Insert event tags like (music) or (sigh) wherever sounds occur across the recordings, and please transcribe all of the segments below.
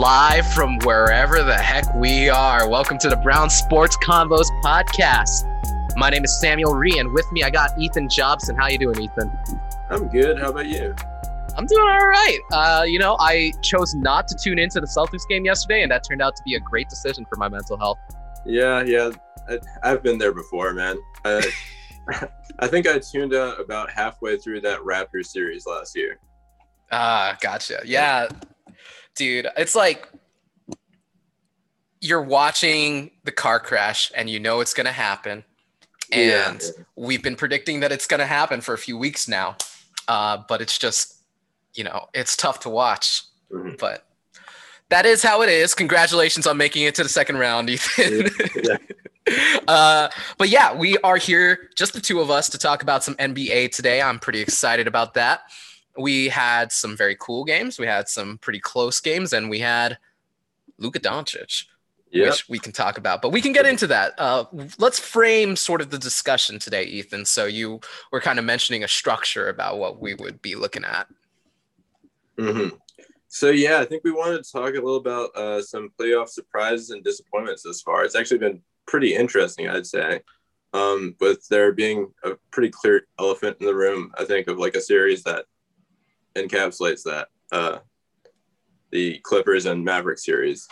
live from wherever the heck we are. Welcome to the Brown Sports Convos podcast. My name is Samuel Ree, and with me I got Ethan Jobson. How you doing, Ethan? I'm good. How about you? I'm doing all right. Uh, you know, I chose not to tune into the Celtics game yesterday, and that turned out to be a great decision for my mental health. Yeah, yeah. I, have been there before, man. I, (laughs) I think I tuned out about halfway through that Raptors series last year. Ah, gotcha. Yeah, dude, it's like you're watching the car crash and you know it's going to happen. And yeah. we've been predicting that it's going to happen for a few weeks now. Uh, but it's just, you know, it's tough to watch. Mm-hmm. But that is how it is. Congratulations on making it to the second round, (laughs) Ethan. Yeah. (laughs) uh, but yeah, we are here, just the two of us, to talk about some NBA today. I'm pretty excited about that we had some very cool games. We had some pretty close games, and we had Luka Doncic, yep. which we can talk about. But we can get into that. Uh, let's frame sort of the discussion today, Ethan. So you were kind of mentioning a structure about what we would be looking at. Mm-hmm. So yeah, I think we wanted to talk a little about uh, some playoff surprises and disappointments this far. It's actually been pretty interesting, I'd say. Um, with there being a pretty clear elephant in the room, I think of like a series that encapsulates that uh, the Clippers and Maverick series.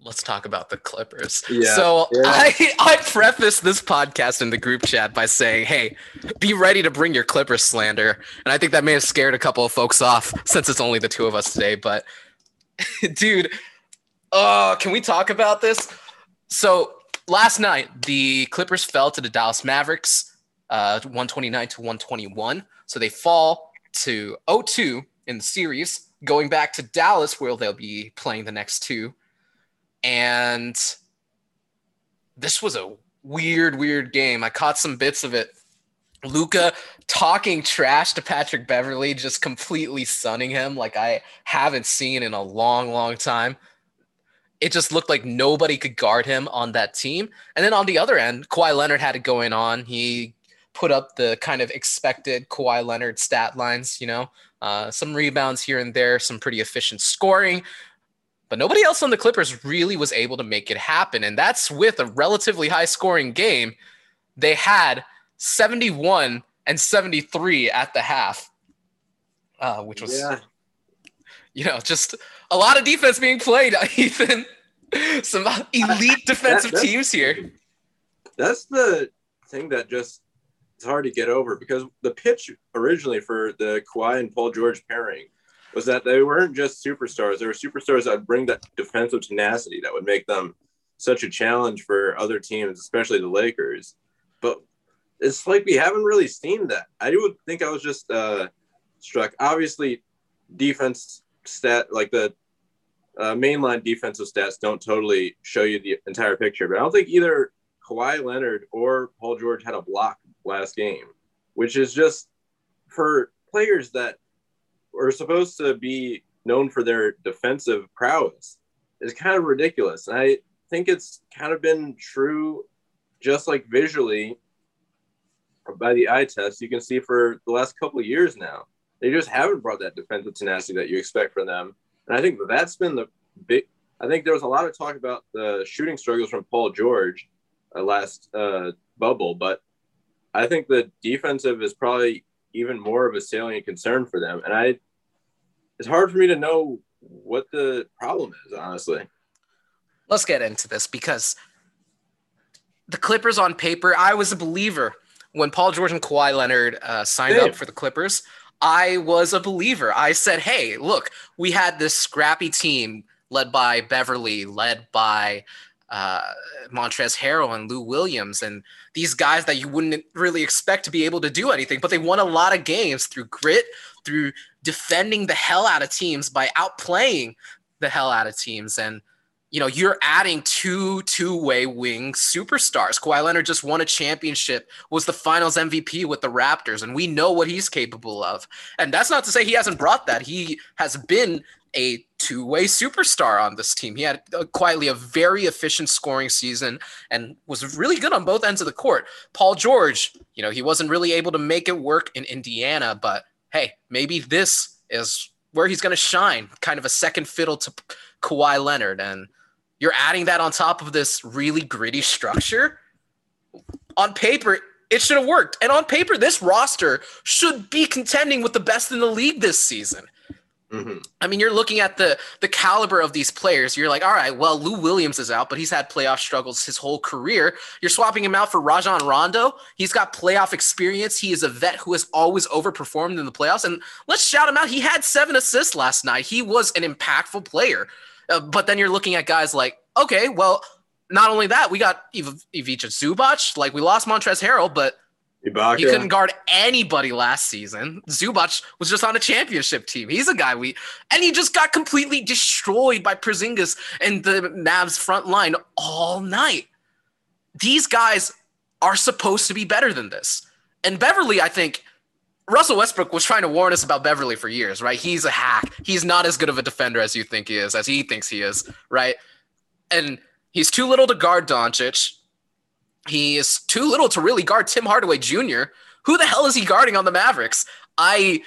Let's talk about the Clippers. Yeah, so yeah. I I preface this podcast in the group chat by saying, "Hey, be ready to bring your Clippers slander." And I think that may have scared a couple of folks off since it's only the two of us today. But, (laughs) dude, uh, can we talk about this? So last night, the Clippers fell to the Dallas Mavericks, uh, 129 to 121. So they fall to 0-2 in the series, going back to Dallas where they'll be playing the next two. And this was a weird, weird game. I caught some bits of it. Luka talking trash to Patrick Beverley, just completely sunning him like I haven't seen in a long, long time. It just looked like nobody could guard him on that team. And then on the other end, Kawhi Leonard had it going on. He put up the kind of expected Kawhi Leonard stat lines, you know, uh, some rebounds here and there, some pretty efficient scoring. But nobody else on the Clippers really was able to make it happen. And that's with a relatively high scoring game. They had 71 and 73 at the half, uh, which was, yeah. you know, just a lot of defense being played, (laughs) Ethan. Some elite (laughs) defensive that, teams here. That's the thing that just it's hard to get over because the pitch originally for the Kawhi and Paul George pairing was that they weren't just superstars. They were superstars that would bring that defensive tenacity that would make them such a challenge for other teams, especially the Lakers. But it's like we haven't really seen that. I would think I was just uh, struck. Obviously, defense stat like the uh, mainline defensive stats don't totally show you the entire picture. But I don't think either Kawhi Leonard or Paul George had a block last game, which is just for players that are supposed to be known for their defensive prowess is kind of ridiculous. And I think it's kind of been true just like visually by the eye test you can see for the last couple of years now. They just haven't brought that defensive tenacity that you expect from them. And I think that's been the big I think there was a lot of talk about the shooting struggles from Paul George uh, last uh, bubble, but I think the defensive is probably even more of a salient concern for them. And I, it's hard for me to know what the problem is, honestly. Let's get into this because the Clippers on paper, I was a believer when Paul George and Kawhi Leonard uh, signed Same. up for the Clippers. I was a believer. I said, hey, look, we had this scrappy team led by Beverley, led by uh, Montrezl Harrell and Lou Williams and these guys that you wouldn't really expect to be able to do anything, but they won a lot of games through grit, through defending the hell out of teams by outplaying the hell out of teams. And you know, you're adding two two-way wing superstars. Kawhi Leonard just won a championship, was the finals MVP with the Raptors, and we know what he's capable of. And that's not to say he hasn't brought that. He has been a two-way superstar on this team. He had a, quietly a very efficient scoring season and was really good on both ends of the court. Paul George, you know, he wasn't really able to make it work in Indiana, but hey, maybe this is where he's going to shine, kind of a second fiddle to Kawhi Leonard. And you're adding that on top of this really gritty structure. On paper, it should have worked. And on paper, this roster should be contending with the best in the league this season. Mm-hmm. I mean, you're looking at the the caliber of these players. You're like, all right, well, Lou Williams is out, but he's had playoff struggles his whole career. You're swapping him out for Rajon Rondo. He's got playoff experience. He is a vet who has always overperformed in the playoffs. And let's shout him out. He had seven assists last night. He was an impactful player. Uh, but then you're looking at guys like, okay, well, not only that, we got Iv- Ivica Zubac. Like we lost Montrezl Harrell, but Ibaka. He couldn't guard anybody last season. Zubac was just on a championship team. He's a guy we, and he just got completely destroyed by Porzingis and the Mavs front line all night. These guys are supposed to be better than this. And Beverley, I think, Russell Westbrook was trying to warn us about Beverley for years, right? He's a hack. He's not as good of a defender as you think he is, as he thinks he is, right? And he's too little to guard Doncic. He is too little to really guard Tim Hardaway Jr. Who the hell is he guarding on the Mavericks? I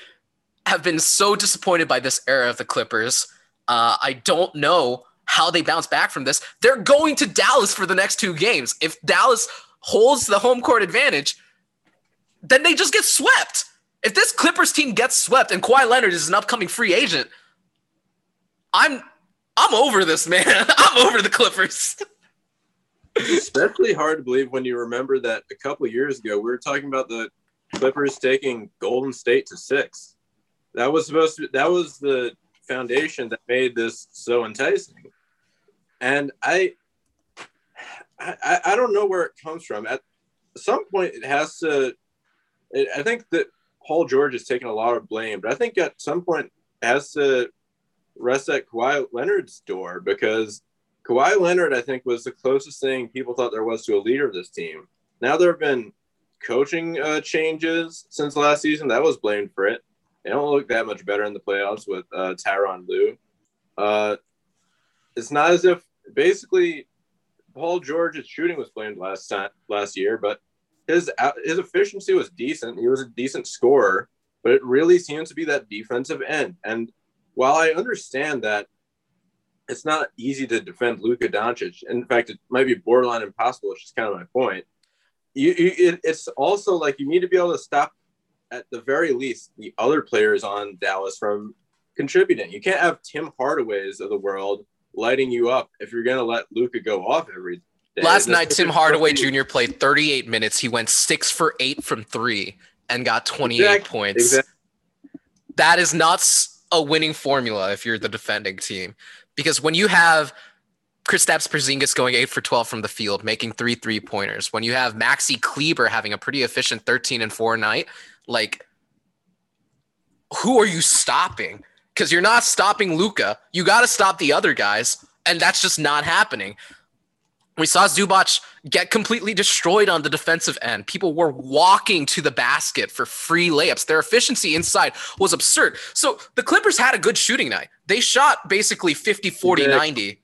have been so disappointed by this era of the Clippers. Uh, I don't know how they bounce back from this. They're going to Dallas for the next two games. If Dallas holds the home court advantage, then they just get swept. If this Clippers team gets swept and Kawhi Leonard is an upcoming free agent, I'm I'm over this, man. (laughs) I'm over the Clippers. (laughs) especially hard to believe when you remember that a couple years ago we were talking about the Clippers taking Golden State to six. That was supposed to. That was the foundation that made this so enticing. And I, I, I don't know where it comes from. At some point, it has to. It, I think that Paul George has taken a lot of blame, but I think at some point it has to rest at Kawhi Leonard's door because Kawhi Leonard, I think, was the closest thing people thought there was to a leader of this team. Now there have been coaching uh, changes since last season. That was blamed for it. They don't look that much better in the playoffs with uh, Tyronn Lue. Uh, it's not as if basically Paul George's shooting was blamed last time last year, but his his efficiency was decent. He was a decent scorer, but it really seems to be that defensive end. And while I understand that it's not easy to defend Luka Doncic. In fact, it might be borderline impossible, which is kind of my point. You, you it, it's also like you need to be able to stop, at the very least, the other players on Dallas from contributing. You can't have Tim Hardaway's of the world lighting you up if you're going to let Luka go off every day. Last night, Tim Hardaway Jr. played 38 minutes. He went six for eight from three and got 28 exactly. points. Exactly. That is not a winning formula if you're the defending team because when you have Kristaps Porzingis going eight for 12 from the field, making three three pointers, when you have Maxi Kleber having a pretty efficient 13 and four night, like who are you stopping? Because you're not stopping Luka. You got to stop the other guys, and that's just not happening. We saw Zubac get completely destroyed on the defensive end. People were walking to the basket for free layups. Their efficiency inside was absurd. So the Clippers had a good shooting night. They shot basically 50, 40, 90.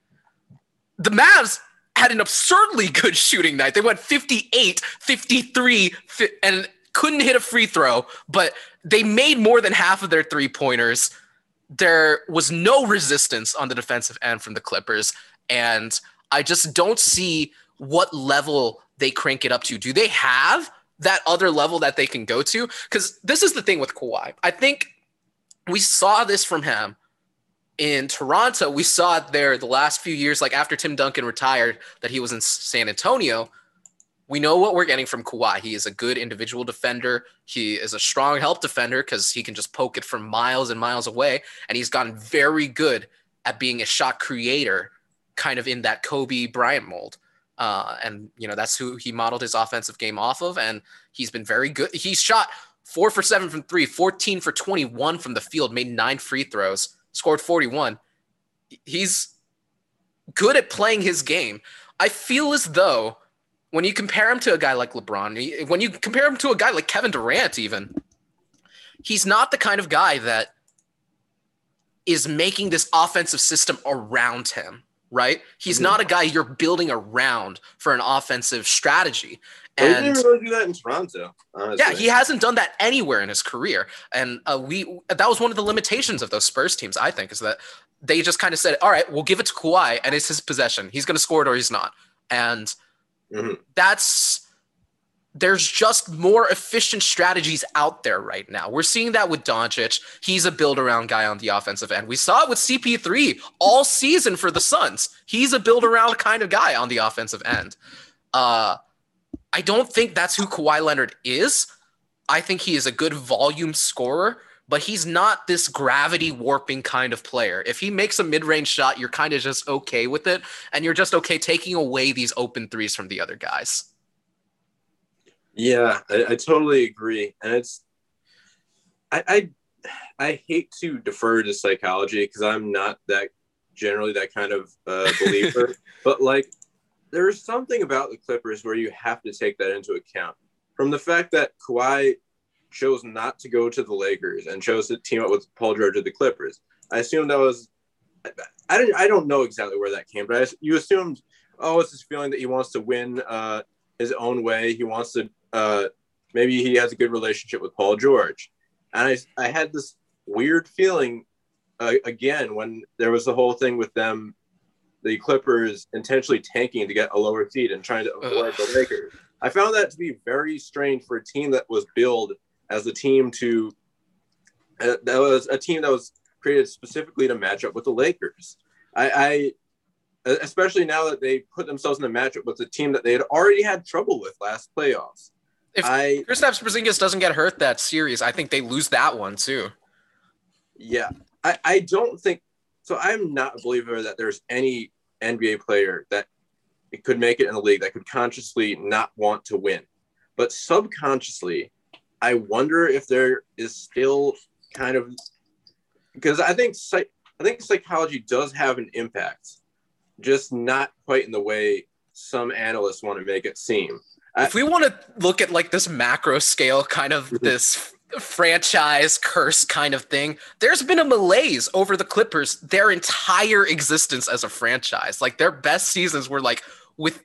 The Mavs had an absurdly good (laughs) shooting night. They went 58, 53, and couldn't hit a free throw, but they made more than half of their three pointers. There was no resistance on the defensive end from the Clippers. And I just don't see what level they crank it up to. Do they have that other level that they can go to? Because this is the thing with Kawhi. I think we saw this from him in Toronto. We saw it there the last few years, like after Tim Duncan retired, that he was in San Antonio. We know what we're getting from Kawhi. He is a good individual defender. He is a strong help defender because he can just poke it from miles and miles away. And he's gotten very good at being a shot creator kind of in that Kobe Bryant mold. Uh, and you know that's who he modeled his offensive game off of, and he's been very good. He's shot four for seven from three, 14 for 21 from the field, made nine free throws, scored 41. He's good at playing his game. I feel as though when you compare him to a guy like LeBron, when you compare him to a guy like Kevin Durant, even, he's not the kind of guy that is making this offensive system around him right? He's mm-hmm. not a guy you're building around for an offensive strategy. And he didn't really do that in Toronto. Honestly. Yeah, he hasn't done that anywhere in his career, and uh, we that was one of the limitations of those Spurs teams. I think is that they just kind of said, "All right, we'll give it to Kawhi, and it's his possession. He's going to score it or he's not." And mm-hmm. that's there's just more efficient strategies out there right now. We're seeing that with Doncic. He's a build around guy on the offensive end. We saw it with CP3 all season for the Suns. He's a build around kind of guy on the offensive end. Uh, I don't think that's who Kawhi Leonard is. I think he is a good volume scorer, but he's not this gravity warping kind of player. If he makes a mid range shot, you're kind of just okay with it, and you're just okay taking away these open threes from the other guys. Yeah, I, I totally agree, and it's I, I I hate to defer to psychology because I'm not that generally that kind of uh, believer, (laughs) but like there's something about the Clippers where you have to take that into account. From the fact that Kawhi chose not to go to the Lakers and chose to team up with Paul George of the Clippers, I assume that was I don't I don't know exactly where that came, but I, you assumed oh it's this feeling that he wants to win uh, his own way. He wants to uh, maybe he has a good relationship with Paul George. And I, I had this weird feeling uh, again when there was the whole thing with them, the Clippers intentionally tanking to get a lower seed and trying to avoid the Lakers. I found that to be very strange for a team that was billed as a team to uh, that was a team that was created specifically to match up with the Lakers. I, I especially now that they put themselves in a matchup with a team that they had already had trouble with last playoffs. If I, Kristaps Porzingis doesn't get hurt that series, I think they lose that one too. Yeah, I, I don't think so. I'm not a believer that there's any NBA player that it could make it in the league that could consciously not want to win, but subconsciously, I wonder if there is still kind of because I think I think psychology does have an impact, just not quite in the way some analysts want to make it seem if we want to look at like this macro scale kind of mm-hmm. this franchise curse kind of thing there's been a malaise over the clippers their entire existence as a franchise like their best seasons were like with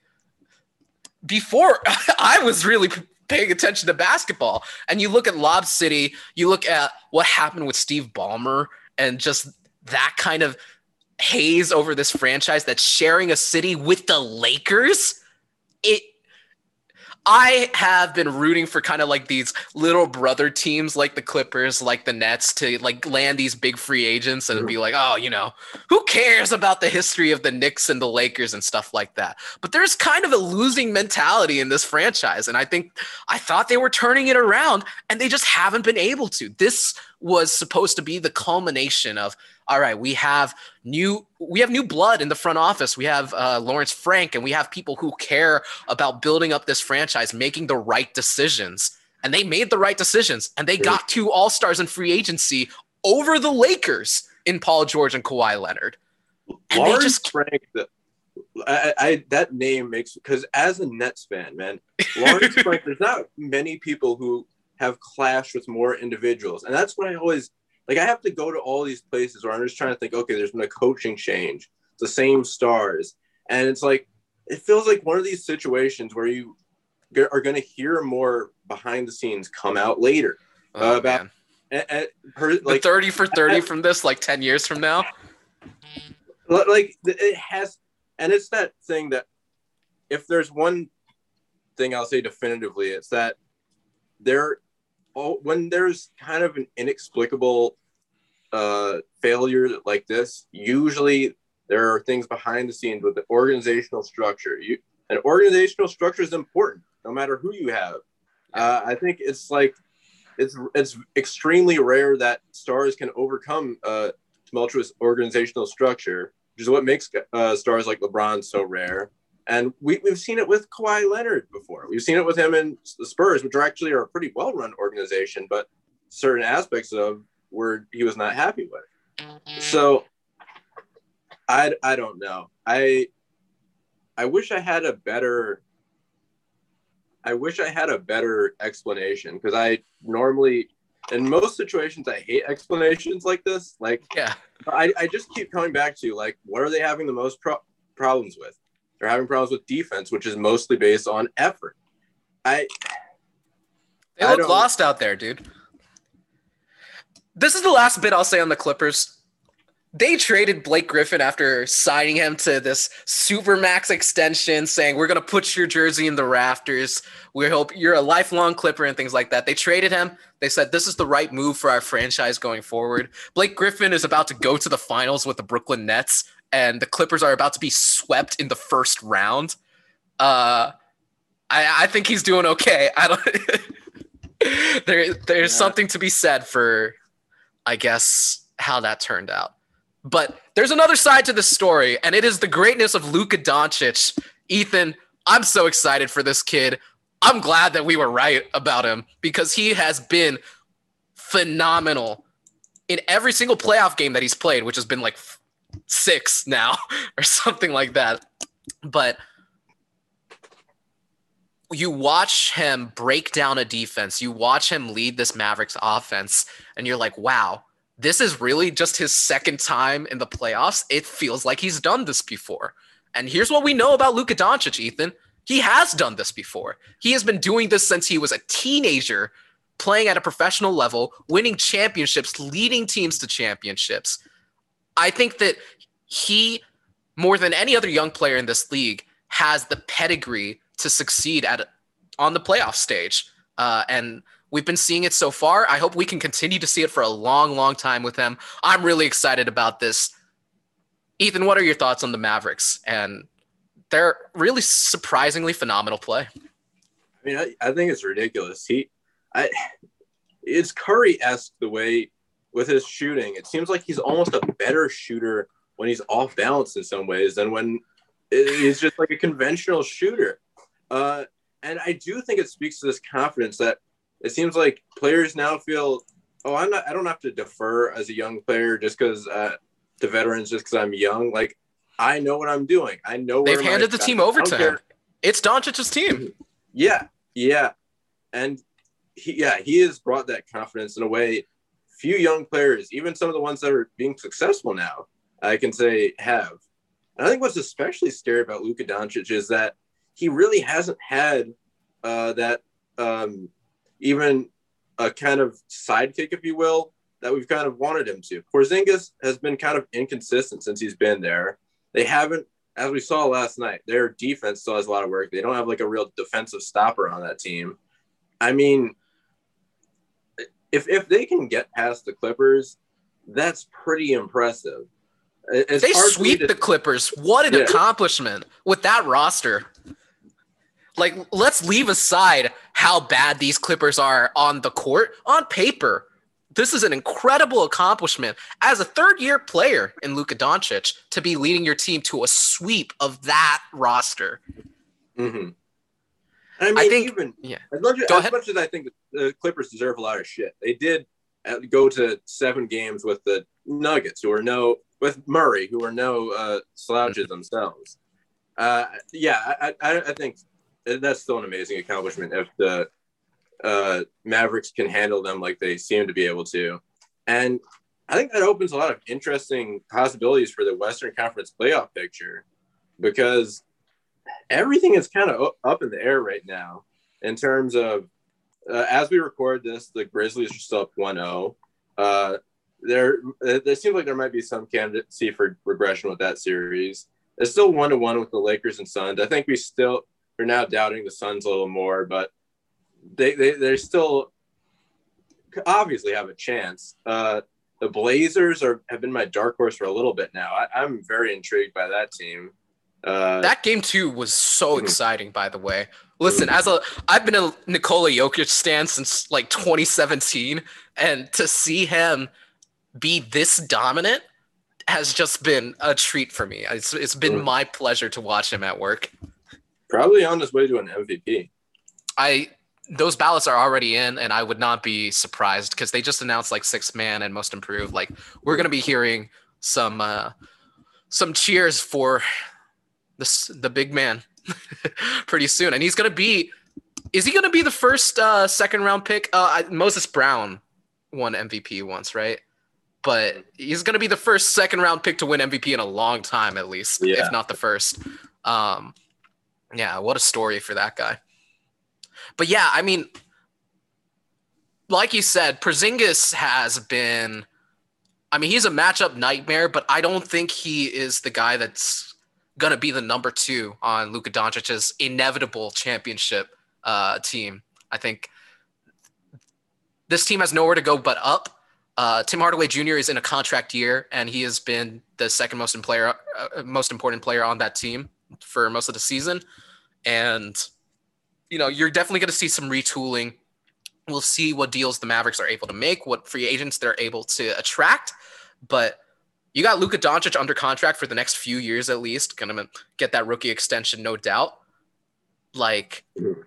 before (laughs) i was really paying attention to basketball and you look at lob city you look at what happened with steve ballmer and just that kind of haze over this franchise that's sharing a city with the lakers it I have been rooting for kind of like these little brother teams like the Clippers, like the Nets to like land these big free agents and be like, oh, you know, who cares about the history of the Knicks and the Lakers and stuff like that. But there's kind of a losing mentality in this franchise. And I think I thought they were turning it around and they just haven't been able to. This was supposed to be the culmination of all right, we have new we have new blood in the front office. We have uh, Lawrence Frank, and we have people who care about building up this franchise, making the right decisions. And they made the right decisions, and they got two All Stars in free agency over the Lakers in Paul George and Kawhi Leonard. And Lawrence just... Frank, the, I, I, that name makes because as a Nets fan, man, Lawrence (laughs) Frank. There's not many people who have clashed with more individuals, and that's what I always like I have to go to all these places where I'm just trying to think, okay, there's been a coaching change, the same stars, and it's like it feels like one of these situations where you are going to hear more behind the scenes come out later oh, uh, about her, like the 30 for (laughs) 30 from this like 10 years from now? Like it has and it's that thing that if there's one thing i'll say definitively it's that there oh, when there's kind of an inexplicable uh, failure like this, usually there are things behind the scenes with the organizational structure. You, an organizational structure is important, no matter who you have. Uh, I think it's like it's it's extremely rare that stars can overcome a tumultuous organizational structure, which is what makes uh, stars like LeBron so rare. And we, we've seen it with Kawhi Leonard before. We've seen it with him in the Spurs, which are actually are a pretty well run organization, but certain aspects of where he was not happy with. So I, I don't know. I I wish I had a better I wish I had a better explanation because I normally in most situations I hate explanations like this. Like yeah. I, I just keep coming back to like what are they having the most pro- problems with. They're having problems with defense, which is mostly based on effort. I they look lost out there, dude. This is the last bit I'll say on the Clippers. They traded Blake Griffin after signing him to this supermax extension, saying we're gonna put your jersey in the rafters. We hope you're a lifelong Clipper and things like that. They traded him. They said this is the right move for our franchise going forward. Blake Griffin is about to go to the finals with the Brooklyn Nets, and the Clippers are about to be swept in the first round. Uh, I, I think he's doing okay. I don't. (laughs) there, there's yeah. something to be said for, I guess, how that turned out. But there's another side to the story, and it is the greatness of Luka Doncic. Ethan, I'm so excited for this kid. I'm glad that we were right about him because he has been phenomenal in every single playoff game that he's played, which has been like six now (laughs) or something like that. But you watch him break down a defense, you watch him lead this Mavericks offense, and you're like, wow, this is really just his second time in the playoffs. It feels like he's done this before. And here's what we know about Luka Doncic, Ethan. He has done this before. He has been doing this since he was a teenager, playing at a professional level, winning championships, leading teams to championships. I think that he, more than any other young player in this league, has the pedigree to succeed at on the playoff stage. Uh, and We've been seeing it so far. I hope we can continue to see it for a long, long time with him. I'm really excited about this. Ethan, what are your thoughts on the Mavericks? And they're really surprisingly phenomenal play. I mean, I, I think it's ridiculous. He, I, it's Curry esque the way with his shooting. It seems like he's almost a better shooter when he's off balance in some ways than when he's just like a conventional shooter. Uh, and I do think it speaks to this confidence that it seems like players now feel, oh, I'm not, I don't have to defer as a young player just because uh, to veterans just because I'm young. Like I know what I'm doing. I know they've handed the team over to him. It's Doncic's team. Yeah, yeah, and he, yeah, he has brought that confidence in a way few young players, even some of the ones that are being successful now, I can say have. And I think what's especially scary about Luka Doncic is that he really hasn't had uh, that um, even a kind of sidekick, if you will, that we've kind of wanted him to. Porzingis has been kind of inconsistent since he's been there. They haven't, as we saw last night, their defense still has a lot of work. They don't have like a real defensive stopper on that team. I mean, if if they can get past the Clippers, that's pretty impressive. It's they sweep to, the Clippers. What an yeah. accomplishment with that roster. Like, let's leave aside how bad these Clippers are on the court. On paper, this is an incredible accomplishment as a third year player in Luka Doncic to be leading your team to a sweep of that roster. Mm-hmm. I mean, I think, even yeah. as, much, as, much as I think the Clippers deserve a lot of shit, they did uh, go to seven games with the Nuggets, who are no with Murray, who are no uh, slouches mm-hmm. themselves. Uh, yeah, I, I, I think that's still an amazing accomplishment if the uh, Mavericks can handle them like they seem to be able to. And I think that opens a lot of interesting possibilities for the Western Conference playoff picture because everything is kind of up in the air right now in terms of uh, as we record this, the Grizzlies are still up 1 0. Uh, there, there seems like there might be some candidacy for regression with that series. It's still one to one with the Lakers and Suns. I think we still are now doubting the Suns a little more, but they they they still obviously have a chance. Uh, the Blazers are have been my dark horse for a little bit now. I, am very intrigued by that team. Uh, that game too was so mm-hmm. exciting. By the way, listen, as a I've been a Nikola Jokic stan since like 2017, and to see him be this dominant has just been a treat for me. It's it's been mm. my pleasure to watch him at work. Probably on his way to an MVP. I those ballots are already in, and I would not be surprised because they just announced like six man and most improved. Like we're gonna be hearing some uh, some cheers for this the big man (laughs) pretty soon, and he's gonna be. Is he gonna be the first uh, second round pick? Uh, Moses Brown won MVP once, right? but he's going to be the first second round pick to win MVP in a long time, at least, yeah. if not the first. Um, yeah, what a story for that guy. But yeah, I mean, like you said, Porzingis has been. I mean, he's a matchup nightmare, but I don't think he is the guy that's gonna be the number two on Luka Doncic's inevitable championship uh, team. I think this team has nowhere to go but up. Uh, Tim Hardaway Jr. is in a contract year, and he has been the second most player, uh, most important player on that team for most of the season. And you know, you're definitely going to see some retooling. We'll see what deals the Mavericks are able to make, what free agents they're able to attract. But you got Luka Doncic under contract for the next few years at least. Gonna get that rookie extension, no doubt. Like, mm-hmm.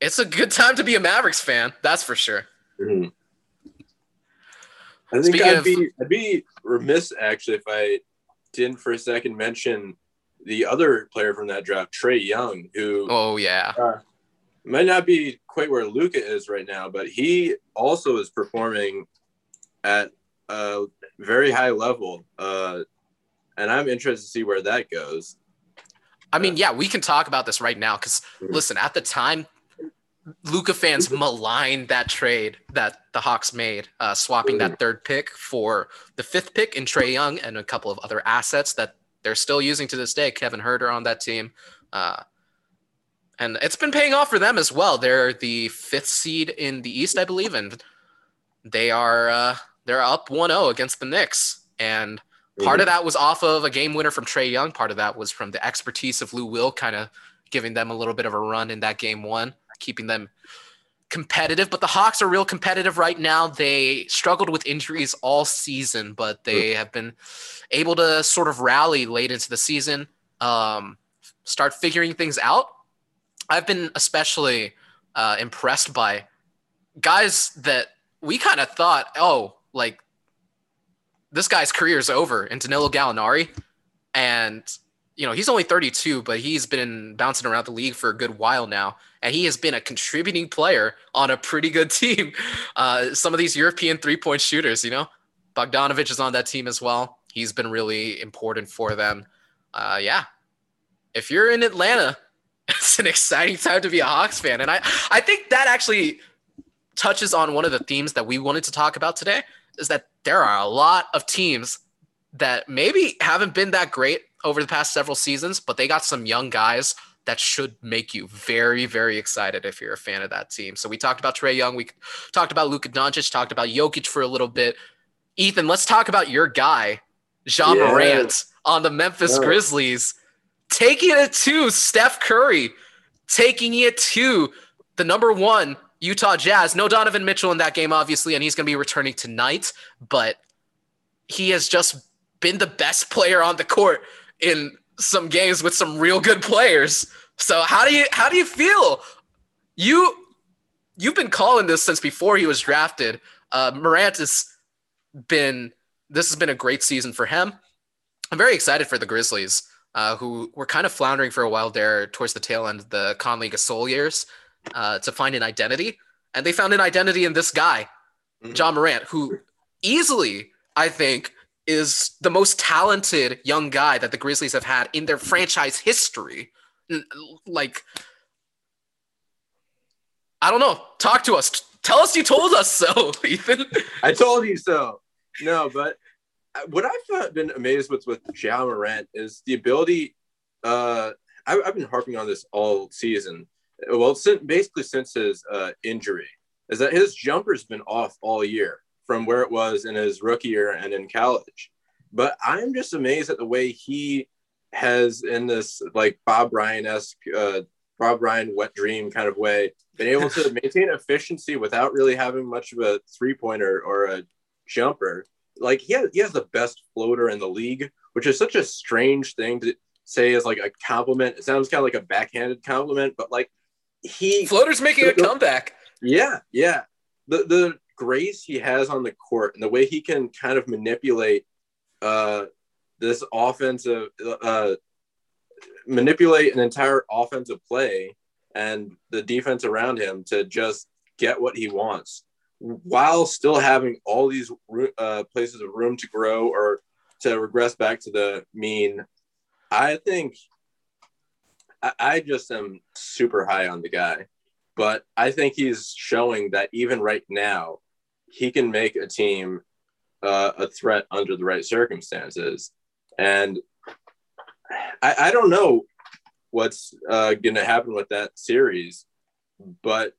it's a good time to be a Mavericks fan. That's for sure. Mm-hmm. I think Speaking I'd of, be I'd be remiss actually if I didn't for a second mention the other player from that draft, Trae Young, who oh yeah, uh, might not be quite where Luka is right now, but he also is performing at a very high level, uh, and I'm interested to see where that goes. I mean, yeah, we can talk about this right now because mm-hmm. listen, at the time, Luka fans maligned that trade that the Hawks made, uh, swapping that mm-hmm. third pick for the fifth pick in Trae Young and a couple of other assets that they're still using to this day. Kevin Huerter on that team. Uh, and it's been paying off for them as well. They're the fifth seed in the East, I believe, and they are uh, they're up 1-0 against the Knicks. And part of that was off of a game winner from Trae Young. Part of that was from the expertise of Lou Will, kind of giving them a little bit of a run in that game one, keeping them competitive, but the Hawks are real competitive right now. They struggled with injuries all season, but they have been able to sort of rally late into the season, um, start figuring things out. I've been especially uh, impressed by guys that we kind of thought, oh, like this guy's career is over, and Danilo Gallinari, and you know he's only 32, but he's been bouncing around the league for a good while now and he has been a contributing player on a pretty good (laughs) team. Uh, some of these European three point shooters, you know, Bogdanovic is on that team as well. He's been really important for them. Uh, yeah, if you're in Atlanta, (laughs) it's an exciting time to be a Hawks fan, and I I think that actually touches on one of the themes that we wanted to talk about today is that there are a lot of teams that maybe haven't been that great over the past several seasons, but they got some young guys that should make you very, very excited if you're a fan of that team. So we talked about Trae Young, we talked about Luka Doncic, talked about Jokic for a little bit. Ethan, let's talk about your guy, Ja yeah. Morant, on the Memphis yeah. Grizzlies, taking it to Steph Curry, taking it to the number one Utah Jazz. No Donovan Mitchell in that game, obviously, and he's going to be returning tonight, but he has just been the best player on the court in some games with some real good players. So how do you how do you feel? You you've been calling this since before he was drafted. Uh, Morant has been this has been a great season for him. I'm very excited for the Grizzlies, uh, who were kind of floundering for a while there towards the tail end of the Conley Gasol years, uh, to find an identity, and they found an identity in this guy, mm-hmm. Ja Morant, who easily I think is the most talented young guy that the Grizzlies have had in their franchise history. Like, I don't know. Talk to us. Tell us you told us so, (laughs) Ethan. I told you so. No, but what I've been amazed with with Ja Morant is the ability. Uh, I, have been harping on this all season. Well, since, basically since his uh, injury, is that his jumper's been off all year from where it was in his rookie year and in college. But I'm just amazed at the way he has, in this like Bob Ryan esque, uh, Bob Ryan wet dream kind of way, been able to (laughs) maintain efficiency without really having much of a three pointer or a jumper. Like he has, he has the best floater in the league, which is such a strange thing to say as like a compliment. It sounds kind of like a backhanded compliment, but like he floater's making a comeback. Yeah, yeah. The the grace he has on the court and the way he can kind of manipulate uh, this offensive uh, manipulate an entire offensive play and the defense around him to just get what he wants. while still having all these uh, places of room to grow or to regress back to the mean, I think I, just am super high on the guy. But I think he's showing that even right now, he can make a team uh, a threat under the right circumstances. And I, I don't know what's uh, going to happen with that series, but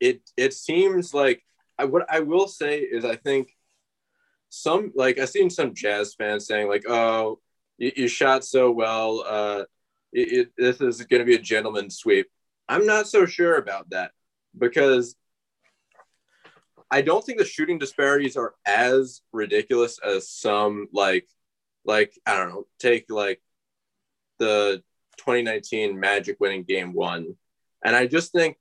it it seems like I, what I will say is I think some like I've seen some Jazz fans saying like, "Oh, you, you shot so well. Uh, it, it, this is going to be a gentleman's sweep." I'm not so sure about that because I don't think the shooting disparities are as ridiculous as some like like I don't know, take like the 2019 Magic winning game one. And I just think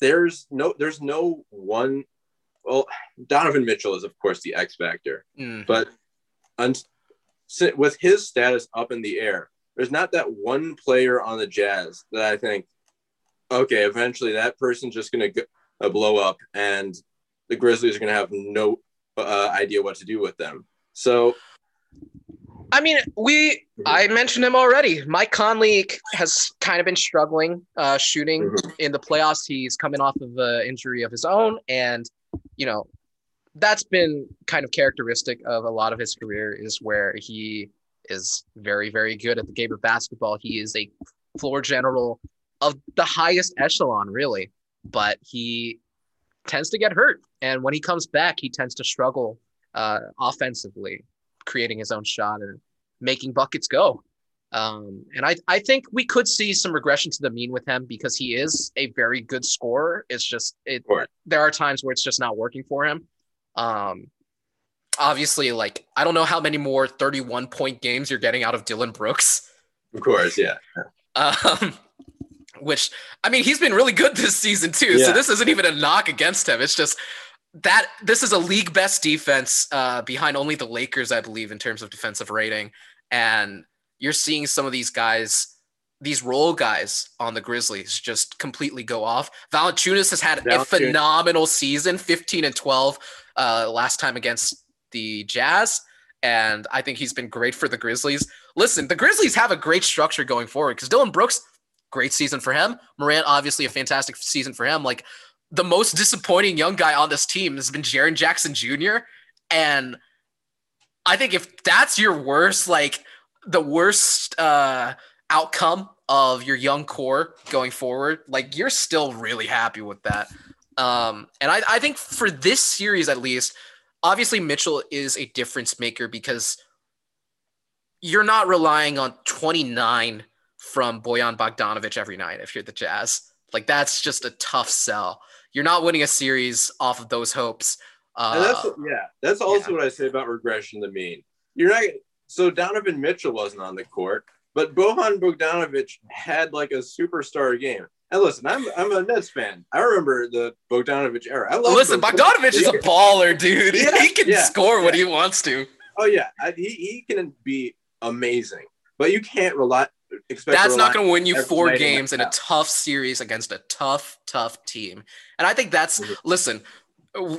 there's no there's no one well Donovan Mitchell is of course the X factor. Mm. But un, with his status up in the air, there's not that one player on the Jazz that I think okay, eventually that person's just going to uh, blow up and the Grizzlies are going to have no uh, idea what to do with them. So, I mean, we mm-hmm. I mentioned him already. Mike Conley has kind of been struggling uh, shooting mm-hmm. in the playoffs. He's coming off of an injury of his own, and you know that's been kind of characteristic of a lot of his career is where he is very very good at the game of basketball. He is a floor general of the highest echelon, really, but he tends to get hurt. And when he comes back, he tends to struggle uh, offensively, creating his own shot and making buckets go. Um, and I, I think we could see some regression to the mean with him because he is a very good scorer. It's just it, there are times where it's just not working for him. Um, obviously, like I don't know how many more 31 point games you're getting out of Dillon Brooks. Of course, yeah. Um, which I mean, he's been really good this season too. Yeah. So this isn't even a knock against him. It's just that this is a league best defense uh, behind only the Lakers, I believe, in terms of defensive rating. And you're seeing some of these guys, these role guys on the Grizzlies, just completely go off. Valanciunas has had a phenomenal season, 15 and 12 uh, last time against the Jazz. And I think he's been great for the Grizzlies. Listen, the Grizzlies have a great structure going forward because Dillon Brooks great season for him. Morant, obviously a fantastic season for him. Like the most disappointing young guy on this team has been Jaren Jackson Jr. And I think if that's your worst, like the worst uh, outcome of your young core going forward, like you're still really happy with that. Um, and I, I think for this series at least, obviously Mitchell is a difference maker because you're not relying on 29 from Bojan Bogdanovic every night if you're the Jazz. Like that's just a tough sell. You're not winning a series off of those hopes. Uh, that's yeah, that's also yeah. what I say about regression to mean. You're not so Donovan Mitchell wasn't on the court, but Bojan Bogdanovic had like a superstar game. And listen, I'm I'm a Nets fan. I remember the Bogdanovic era. I love. Listen, Bogdanovic is a baller, dude. Yeah, he can yeah, score yeah. when he wants to. Oh yeah, I, he he can be amazing, but you can't rely that's not going to win you four games in a tough series against a tough, tough team. And I think that's mm-hmm. listen.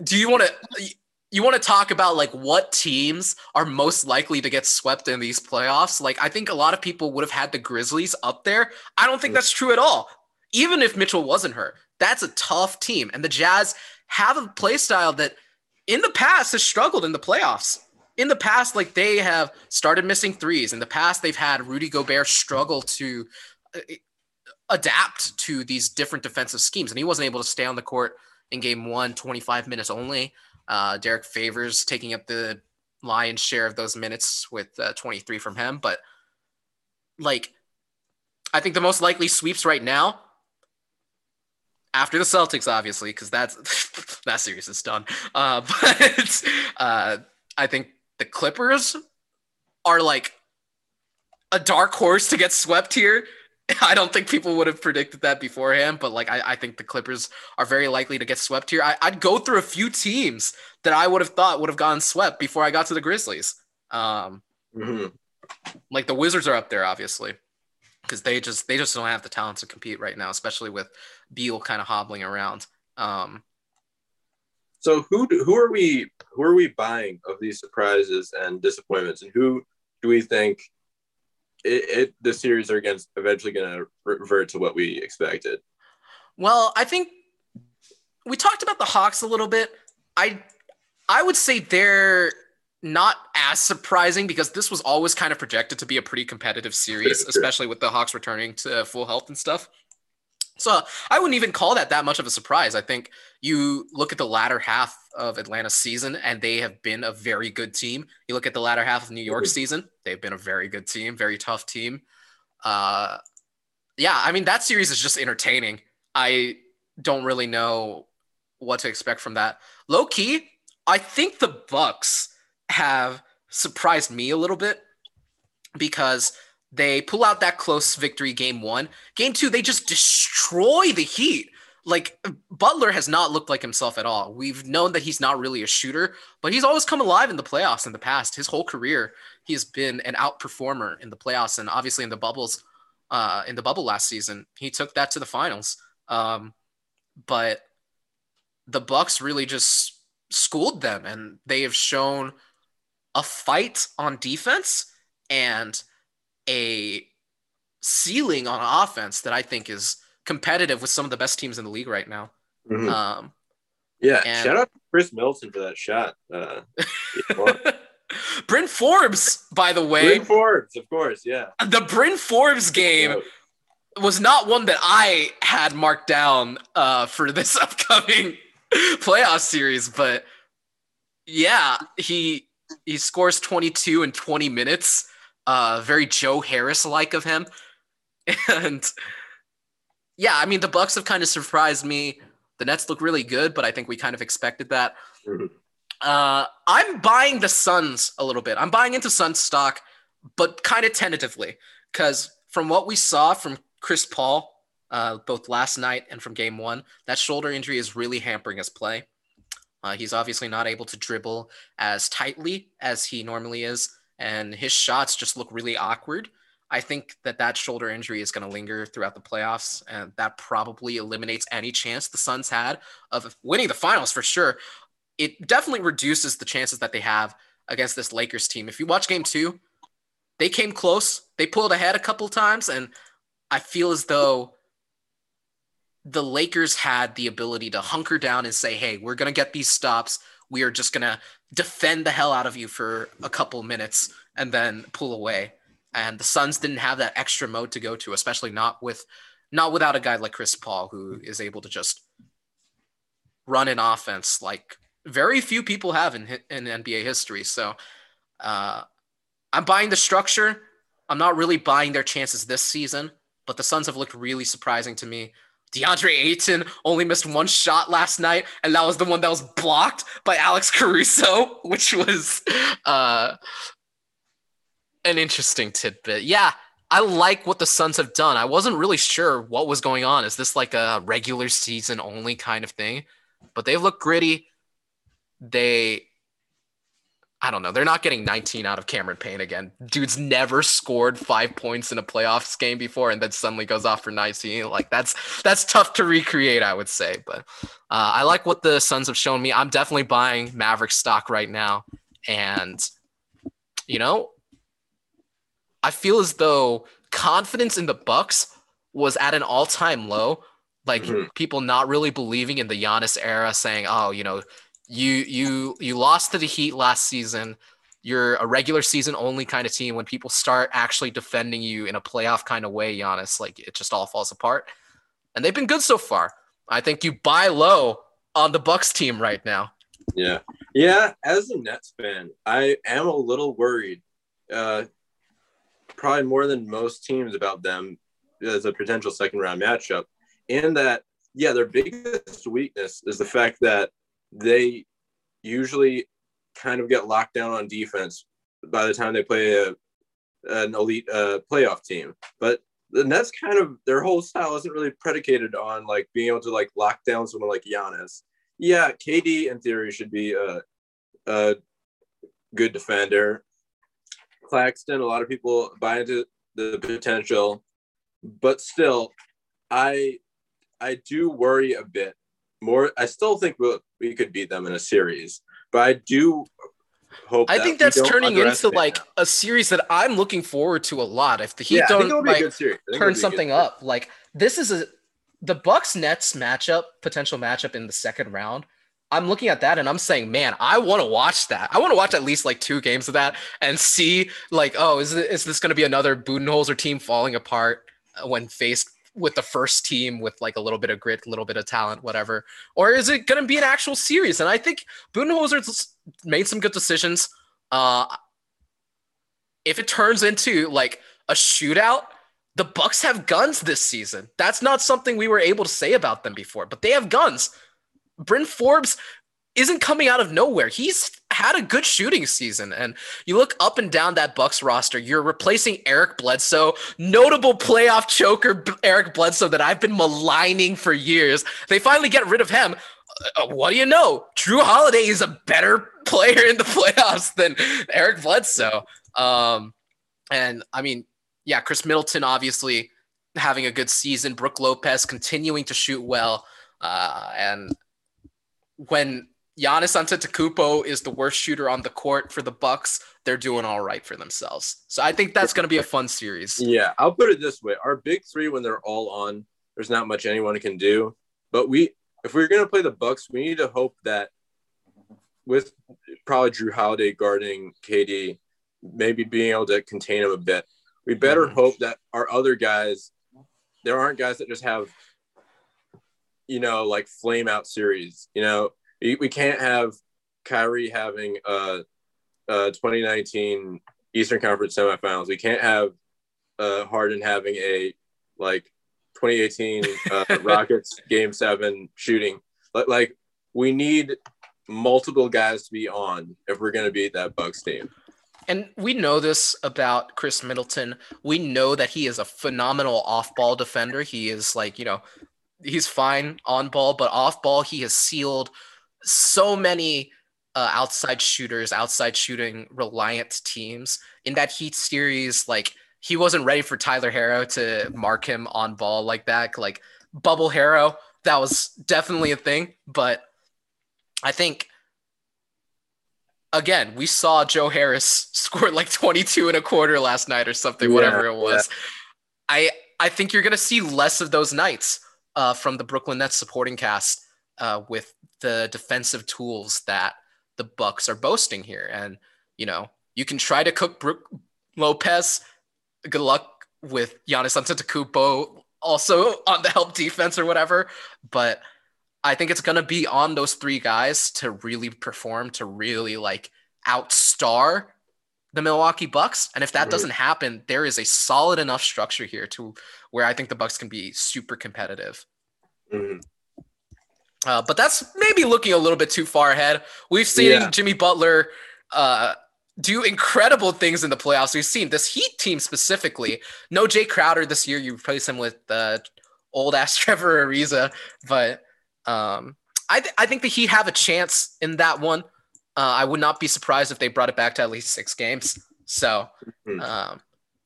Do you want to you want to talk about like what teams are most likely to get swept in these playoffs? Like I think a lot of people would have had the Grizzlies up there. I don't think mm-hmm. that's true at all. Even if Mitchell wasn't hurt, that's a tough team, and the Jazz have a play style that in the past has struggled in the playoffs in the past, like they have started missing threes. In the past, they've had Rudy Gobert struggle to uh, adapt to these different defensive schemes, and he wasn't able to stay on the court in game one, 25 minutes only. Uh, Derrick Favors taking up the lion's share of those minutes with uh, 23 from him. But like, I think the most likely sweeps right now, after the Celtics, obviously, because that's (laughs) that series is done. Uh, (laughs) but uh, I think the Clippers are like a dark horse to get swept here. (laughs) I don't think people would have predicted that beforehand, but like I, I think the Clippers are very likely to get swept here. I, would go through a few teams that I would have thought would have gotten swept before I got to the Grizzlies. Um, mm-hmm. Like the Wizards are up there, obviously, because they just they just don't have the talent to compete right now, especially with Beal kind of hobbling around. Um, So who do, who are we who are we buying of these surprises and disappointments, and who do we think it, it the series are against eventually going to revert to what we expected? Well, I think we talked about the Hawks a little bit. I I would say they're not as surprising because this was always kind of projected to be a pretty competitive series, (laughs) especially with the Hawks returning to full health and stuff. So I wouldn't even call that that much of a surprise. I think you look at the latter half of Atlanta's season, and they have been a very good team. You look at the latter half of New York's season; they've been a very good team, very tough team. Uh, yeah, I mean that series is just entertaining. I don't really know what to expect from that. Low key, I think the Bucks have surprised me a little bit because they pull out that close victory game one. Game two, they just destroy the Heat. Like Butler has not looked like himself at all. We've known that he's not really a shooter, but he's always come alive in the playoffs in the past. His whole career, he has been an outperformer in the playoffs, and obviously in the bubbles, uh, in the bubble last season, he took that to the finals. Um, but the Bucks really just schooled them, and they have shown a fight on defense and a ceiling on offense that I think is competitive with some of the best teams in the league right now. Mm-hmm. Um, yeah, and, shout out to Khris Middleton for that shot. Uh, (laughs) Bryn Forbes, by the way. Bryn Forbes, of course, yeah. The Bryn Forbes game was not one that I had marked down uh, for this (laughs) upcoming (laughs) playoff series, but yeah, he he scores 22 in 20 minutes uh, very Joe Harris like of him. (laughs) And yeah, I mean the Bucks have kind of surprised me. The Nets look really good, but I think we kind of expected that. Mm-hmm. Uh, I'm buying the Suns a little bit. I'm buying into Suns stock, but kind of tentatively, because from what we saw from Chris Paul, uh, both last night and from Game One, that shoulder injury is really hampering his play. Uh, he's obviously not able to dribble as tightly as he normally is and his shots just look really awkward. I think that that shoulder injury is going to linger throughout the playoffs, and that probably eliminates any chance the Suns had of winning the finals for sure. It definitely reduces the chances that they have against this Lakers team. If you watch game two, they came close, they pulled ahead a couple times, and I feel as though the Lakers had the ability to hunker down and say, hey, we're going to get these stops we are just gonna defend the hell out of you for a couple minutes and then pull away. And the Suns didn't have that extra mode to go to, especially not with not without a guy like Chris Paul who is able to just run an offense like very few people have in in NBA history. So uh, I'm buying the structure. I'm not really buying their chances this season, but the Suns have looked really surprising to me. DeAndre Ayton only missed one shot last night, and that was the one that was blocked by Alex Caruso, (laughs) which was uh, an interesting tidbit. Yeah, I like what the Suns have done. I wasn't really sure what was going on. Is this like a regular season only kind of thing? But they look gritty. They I don't know. They're not getting 19 out of Cameron Payne again. Dude's never scored five points in a playoffs game before, and then suddenly goes off for 19. Like that's that's tough to recreate, I would say. But uh, I like what the Suns have shown me. I'm definitely buying Maverick stock right now, and you know, I feel as though confidence in the Bucks was at an all-time low. Like mm-hmm. people not really believing in the Giannis era, saying, "Oh, you know." You you you lost to the Heat last season. You're a regular season only kind of team. When people start actually defending you in a playoff kind of way, Giannis, like it just all falls apart. And they've been good so far. I think you buy low on the Bucks team right now. Yeah, yeah. As a Nets fan, I am a little worried. Uh, probably more than most teams about them as a potential second round matchup. And that, yeah, their biggest weakness is the fact that they usually kind of get locked down on defense by the time they play a, an elite uh, playoff team. But the Nets kind of their whole style isn't really predicated on like being able to like lock down someone like Giannis. Yeah, KD in theory should be a, a good defender. Claxton, a lot of people buy into the potential, but still, I I do worry a bit more. I still think we could beat them in a series. But I do hope. I think that's turning into like them. a series that I'm looking forward to a lot. If the Heat yeah, don't like, turn something up, like this is a the Bucks Nets matchup, potential matchup in the second round. I'm looking at that and I'm saying, man, I want to watch that. I want to watch at least like two games of that and see like, oh, is, this, is this going to be another Budenholzer team falling apart when faced with the first team with like a little bit of grit, a little bit of talent, whatever? Or is it going to be an actual series? And I think Budenholzer's made some good decisions. Uh, if it turns into like a shootout, the Bucks have guns this season. That's not something we were able to say about them before, but they have guns. Bryn Forbes isn't coming out of nowhere. He's had a good shooting season. And you look up and down that Bucks roster, you're replacing Eric Bledsoe, notable playoff choker Eric Bledsoe that I've been maligning for years. They finally get rid of him. Uh, what do you know? Jrue Holiday is a better player in the (laughs) playoffs than Eric Bledsoe. Um, and I mean, yeah, Khris Middleton obviously having a good season. Brook Lopez continuing to shoot well. Uh, and when Giannis Antetokounmpo is the worst shooter on the court for the Bucks, they're doing all right for themselves. So I think that's going to be a fun series. Yeah, I'll put it this way: our big three, when they're all on, there's not much anyone can do. But we, if we're going to play the Bucks, we need to hope that with probably Jrue Holiday guarding KD, maybe being able to contain him a bit. We better mm-hmm. hope that our other guys, there aren't guys that just have you know, like flame out series. You know, we, we can't have Kyrie having a, a 2019 Eastern Conference semifinals. We can't have uh, Harden having a like 2018 uh, (laughs) Rockets game seven shooting. Like, like we need multiple guys to be on if we're going to beat that Bucks team. And we know this about Khris Middleton. We know that he is a phenomenal off-ball defender. He is like, you know, he's fine on ball, but off ball, he has sealed so many uh, outside shooters, outside shooting reliant teams in that Heat series. Like he wasn't ready for Tyler Herro to mark him on ball like that. Like bubble Herro, that was definitely a thing. But I think again, we saw Joe Harris (laughs) score like 22 and a quarter last night or something, yeah, whatever it was. Yeah. I I think you're gonna see less of those nights uh, from the Brooklyn Nets supporting cast uh, with the defensive tools that the Bucks are boasting here. And you know, you can try to cook Brook Lopez. Good luck with Giannis Antetokounmpo also (laughs) on the help defense or whatever. But I think it's gonna be on those three guys to really perform, to really like outstar the Milwaukee Bucks. And if that right. doesn't happen, there is a solid enough structure here to where I think the Bucks can be super competitive. Mm-hmm. Uh, but that's maybe looking a little bit too far ahead. We've seen yeah. Jimmy Butler uh, do incredible things in the playoffs. We've seen this Heat team specifically. No Jae Crowder this year. You replace him with uh, old ass (laughs) Trevor Ariza, but um, I th- I think the Heat have a chance in that one. Uh, I would not be surprised if they brought it back to at least six games. So, mm-hmm. um,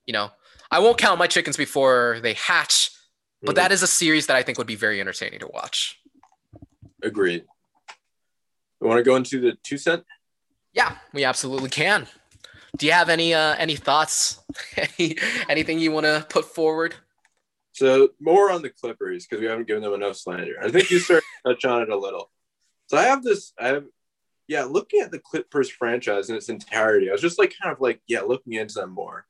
you know, I won't count my chickens before they hatch, but mm-hmm. that is a series that I think would be very entertaining to watch. Agreed. We want to go into the two cent? Yeah, we absolutely can. Do you have any uh, any thoughts? (laughs) any, anything you want to put forward? So more on the Clippers because we haven't given them enough slander. I think you start to touch on it a little. So I have this. I have yeah, looking at the Clippers franchise in its entirety, I was just like kind of like, yeah, looking into them more.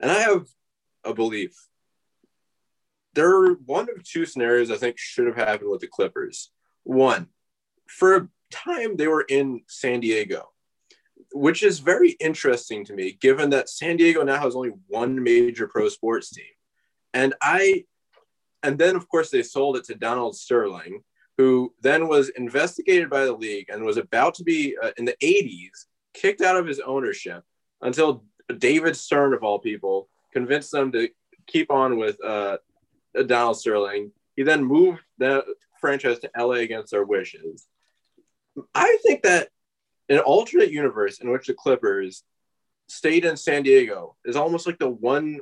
And I have a belief. There are one of two scenarios I think should have happened with the Clippers. One, for a time they were in San Diego, which is very interesting to me, given that San Diego now has only one major pro sports team. And I, and then of course they sold it to Donald Sterling, who then was investigated by the league and was about to be uh, in the 80s kicked out of his ownership until David Stern, of all people, convinced them to keep on with uh, Donald Sterling. He then moved the franchise to LA against their wishes. I think that an alternate universe in which the Clippers stayed in San Diego is almost like the one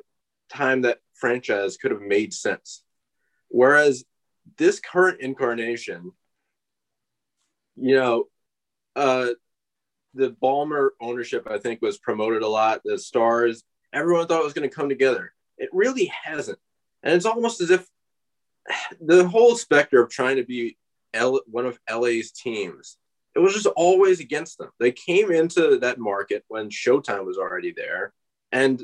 time that franchise could have made sense. Whereas this current incarnation you know, uh, the Ballmer ownership, I think, was promoted a lot. The stars, everyone thought it was going to come together. It really hasn't. And it's almost as if (sighs) the whole specter of trying to be L- one of LA's teams, it was just always against them. They came into that market when Showtime was already there and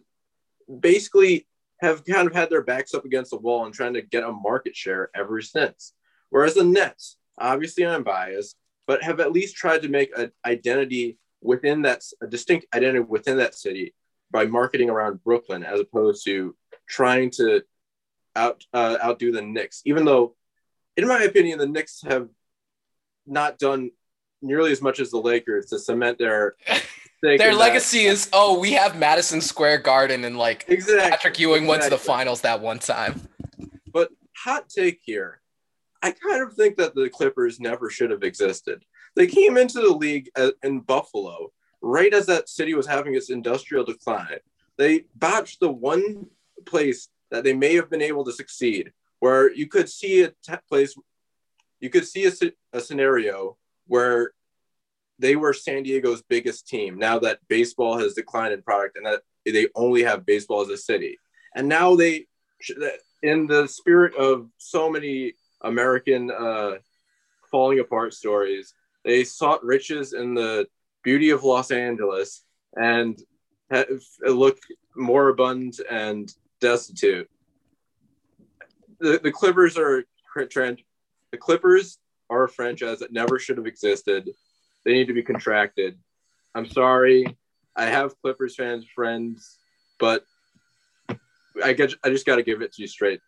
basically have kind of had their backs up against the wall and trying to get a market share ever since. Whereas the Nets, obviously I'm biased, but have at least tried to make an identity within that, a distinct identity within that city by marketing around Brooklyn as opposed to trying to out uh, outdo the Knicks. Even though, in my opinion, the Knicks have not done nearly as much as the Lakers to cement their (laughs) their legacy that. is oh we have Madison Square Garden and like exactly, Patrick Ewing exactly. went to the finals that one time. But hot take here, I kind of think that the Clippers never should have existed. They came into the league in Buffalo right as that city was having its industrial decline. They botched the one place that they may have been able to succeed, where you could see a place, you could see a, a scenario where they were San Diego's biggest team now that baseball has declined in product and that they only have baseball as a city. And now they, in the spirit of so many American uh, falling apart stories, they sought riches in the beauty of Los Angeles and look moribund and destitute. The, the Clippers are the Clippers are a franchise that never should have existed. They need to be contracted. I'm sorry. I have Clippers fans friends, but I get I just got to give it to you straight.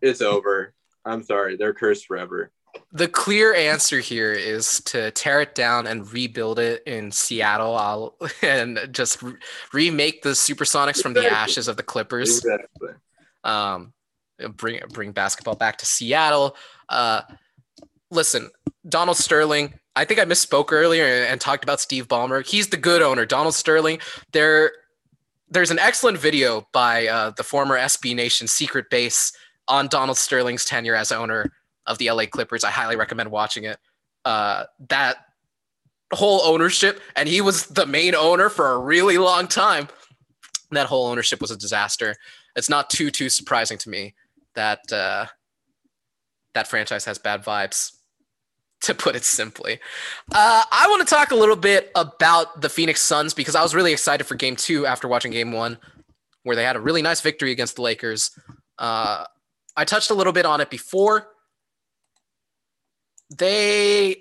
It's over. I'm sorry. They're cursed forever the clear answer here is to tear it down and rebuild it in Seattle I'll, (laughs) and just re- remake the Supersonics from the ashes of the Clippers. Exactly. Um, bring bring basketball back to Seattle. Uh, listen, Donald Sterling. I think I misspoke earlier and, and talked about Steve Ballmer. He's the good owner. Donald Sterling. There, there's an excellent video by uh, the former SB Nation secret base on Donald Sterling's tenure as owner of the LA Clippers. I highly recommend watching it. Uh, that whole ownership, and he was the main owner for a really long time. That whole ownership was a disaster. It's not too too surprising to me that uh, that franchise has bad vibes. To put it simply, uh, I want to talk a little bit about the Phoenix Suns because I was really excited for Game Two after watching Game One, where they had a really nice victory against the Lakers. Uh, I touched a little bit on it before, they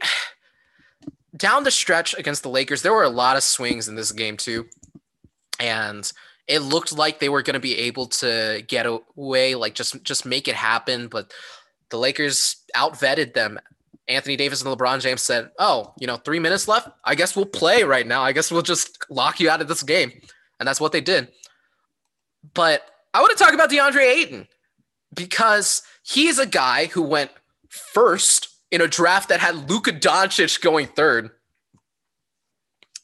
down the stretch against the Lakers, there were a lot of swings in this game too, and it looked like they were going to be able to get away, like just just make it happen. But the Lakers outvetted them. Anthony Davis and LeBron James said, "Oh, you know, three minutes left. I guess we'll play right now. I guess we'll just lock you out of this game," and that's what they did. But I want to talk about DeAndre Ayton because he's a guy who went first in a draft that had Luka Doncic going third.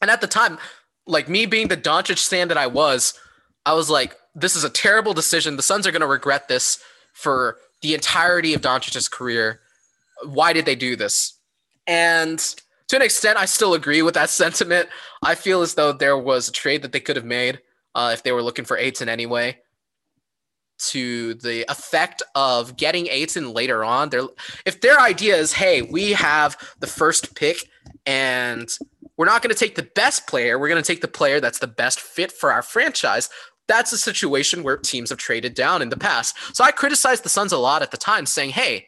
And at the time, like me being the Doncic stand that I was, I was like, this is a terrible decision. The Suns are going to regret this for the entirety of Doncic's career. Why did they do this? And to an extent, I still agree with that (laughs) sentiment. I feel as though there was a trade that they could have made uh, if they were looking for Ayton anyway to the effect of getting Ayton later on. They're, if their idea is, hey, we have the first pick and we're not going to take the best player, we're going to take the player that's the best fit for our franchise. That's a situation where teams have traded down in the past. So I criticized the Suns a lot at the time, saying, hey,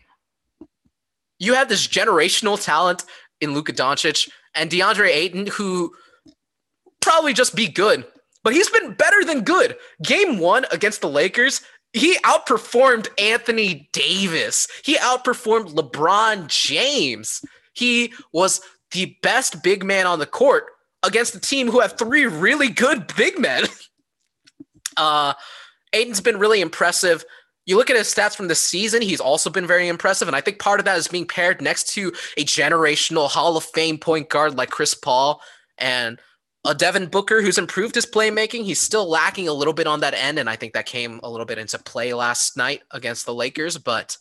you have this generational talent in Luka Doncic and DeAndre Ayton, who probably just be good, but he's been better than good. Game one against the Lakers, he outperformed Anthony Davis. He outperformed LeBron James. He was the best big man on the court against a team who have three really good big men. (laughs) uh, Ayton's been really impressive. You look at his stats from the season, he's also been very impressive. And I think part of that is being paired next to a generational Hall of Fame point guard like Chris Paul and a Devin Booker who's improved his playmaking. He's still lacking a little bit on that end, and I think that came a little bit into play last night against the Lakers. But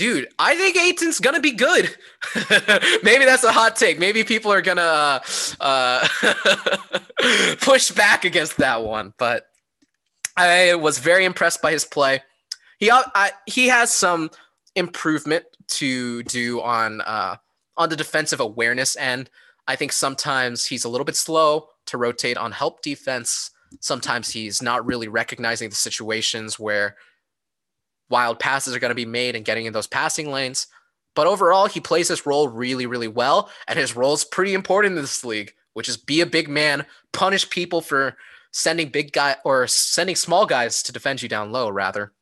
Dude, I think Ayton's gonna be good. (laughs) Maybe that's a hot take. Maybe people are gonna uh, (laughs) push back against that one, but I was very impressed by his play. He I, he has some improvement to do on uh, on the defensive awareness end. I think sometimes he's a little bit slow to rotate on help defense. Sometimes he's not really recognizing the situations where wild passes are going to be made and getting in those passing lanes. But overall, he plays his role really, really well. And his role is pretty important in this league, which is be a big man, punish people for sending big guy or sending small guys to defend you down low, rather,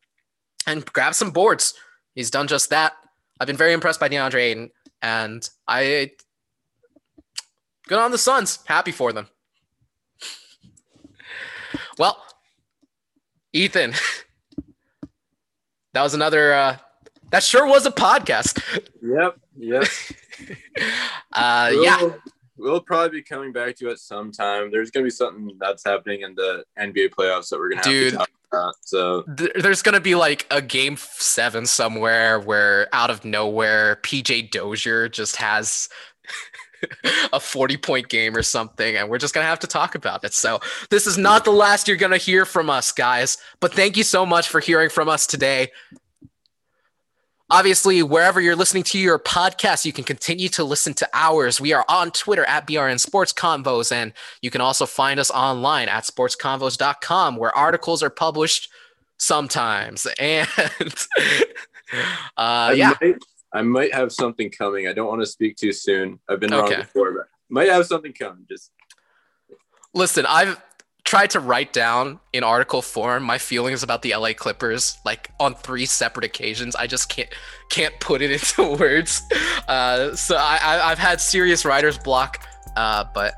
and grab some boards. He's done just that. I've been very impressed by DeAndre Ayton, and I good on the Suns. Happy for them. Well, Ethan, (laughs) that was another. Uh, that sure was a podcast. Yep. Yep. (laughs) uh, we'll, yeah. We'll probably be coming back to it sometime. There's gonna be something that's happening in the NBA playoffs that we're gonna have to talk about. So th- there's gonna be like a game seven somewhere where out of nowhere PJ Dozier just has (laughs) a 40 point game or something and we're just going to have to talk about it. So, this is not the last you're going to hear from us, guys, but thank you so much for hearing from us today. Obviously, wherever you're listening to your podcast, you can continue to listen to ours. We are on Twitter at BRN Sports Convos, and you can also find us online at sportsconvos.com, where articles are published sometimes. (laughs) And (laughs) uh, yeah. I might have something coming. I don't want to speak too soon. I've been wrong before, but might have something coming. Just listen. I've tried to write down in article form my feelings about the LA Clippers like on three separate occasions. I just can't can't put it (laughs) into words. Uh, so I, I have had serious writer's block. Uh, but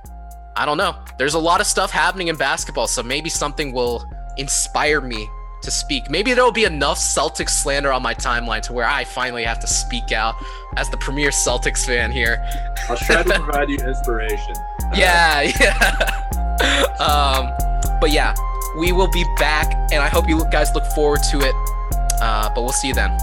I don't know. There's a lot of stuff happening in basketball, so maybe something will inspire me to speak. Maybe there'll be enough Celtics slander on my timeline to where I finally have to speak out as the premier Celtics fan here. I'll try to (laughs) provide you inspiration. Yeah, (laughs) yeah. um, but yeah, we will be back, and I hope you guys look forward to it. Uh, but we'll see you then.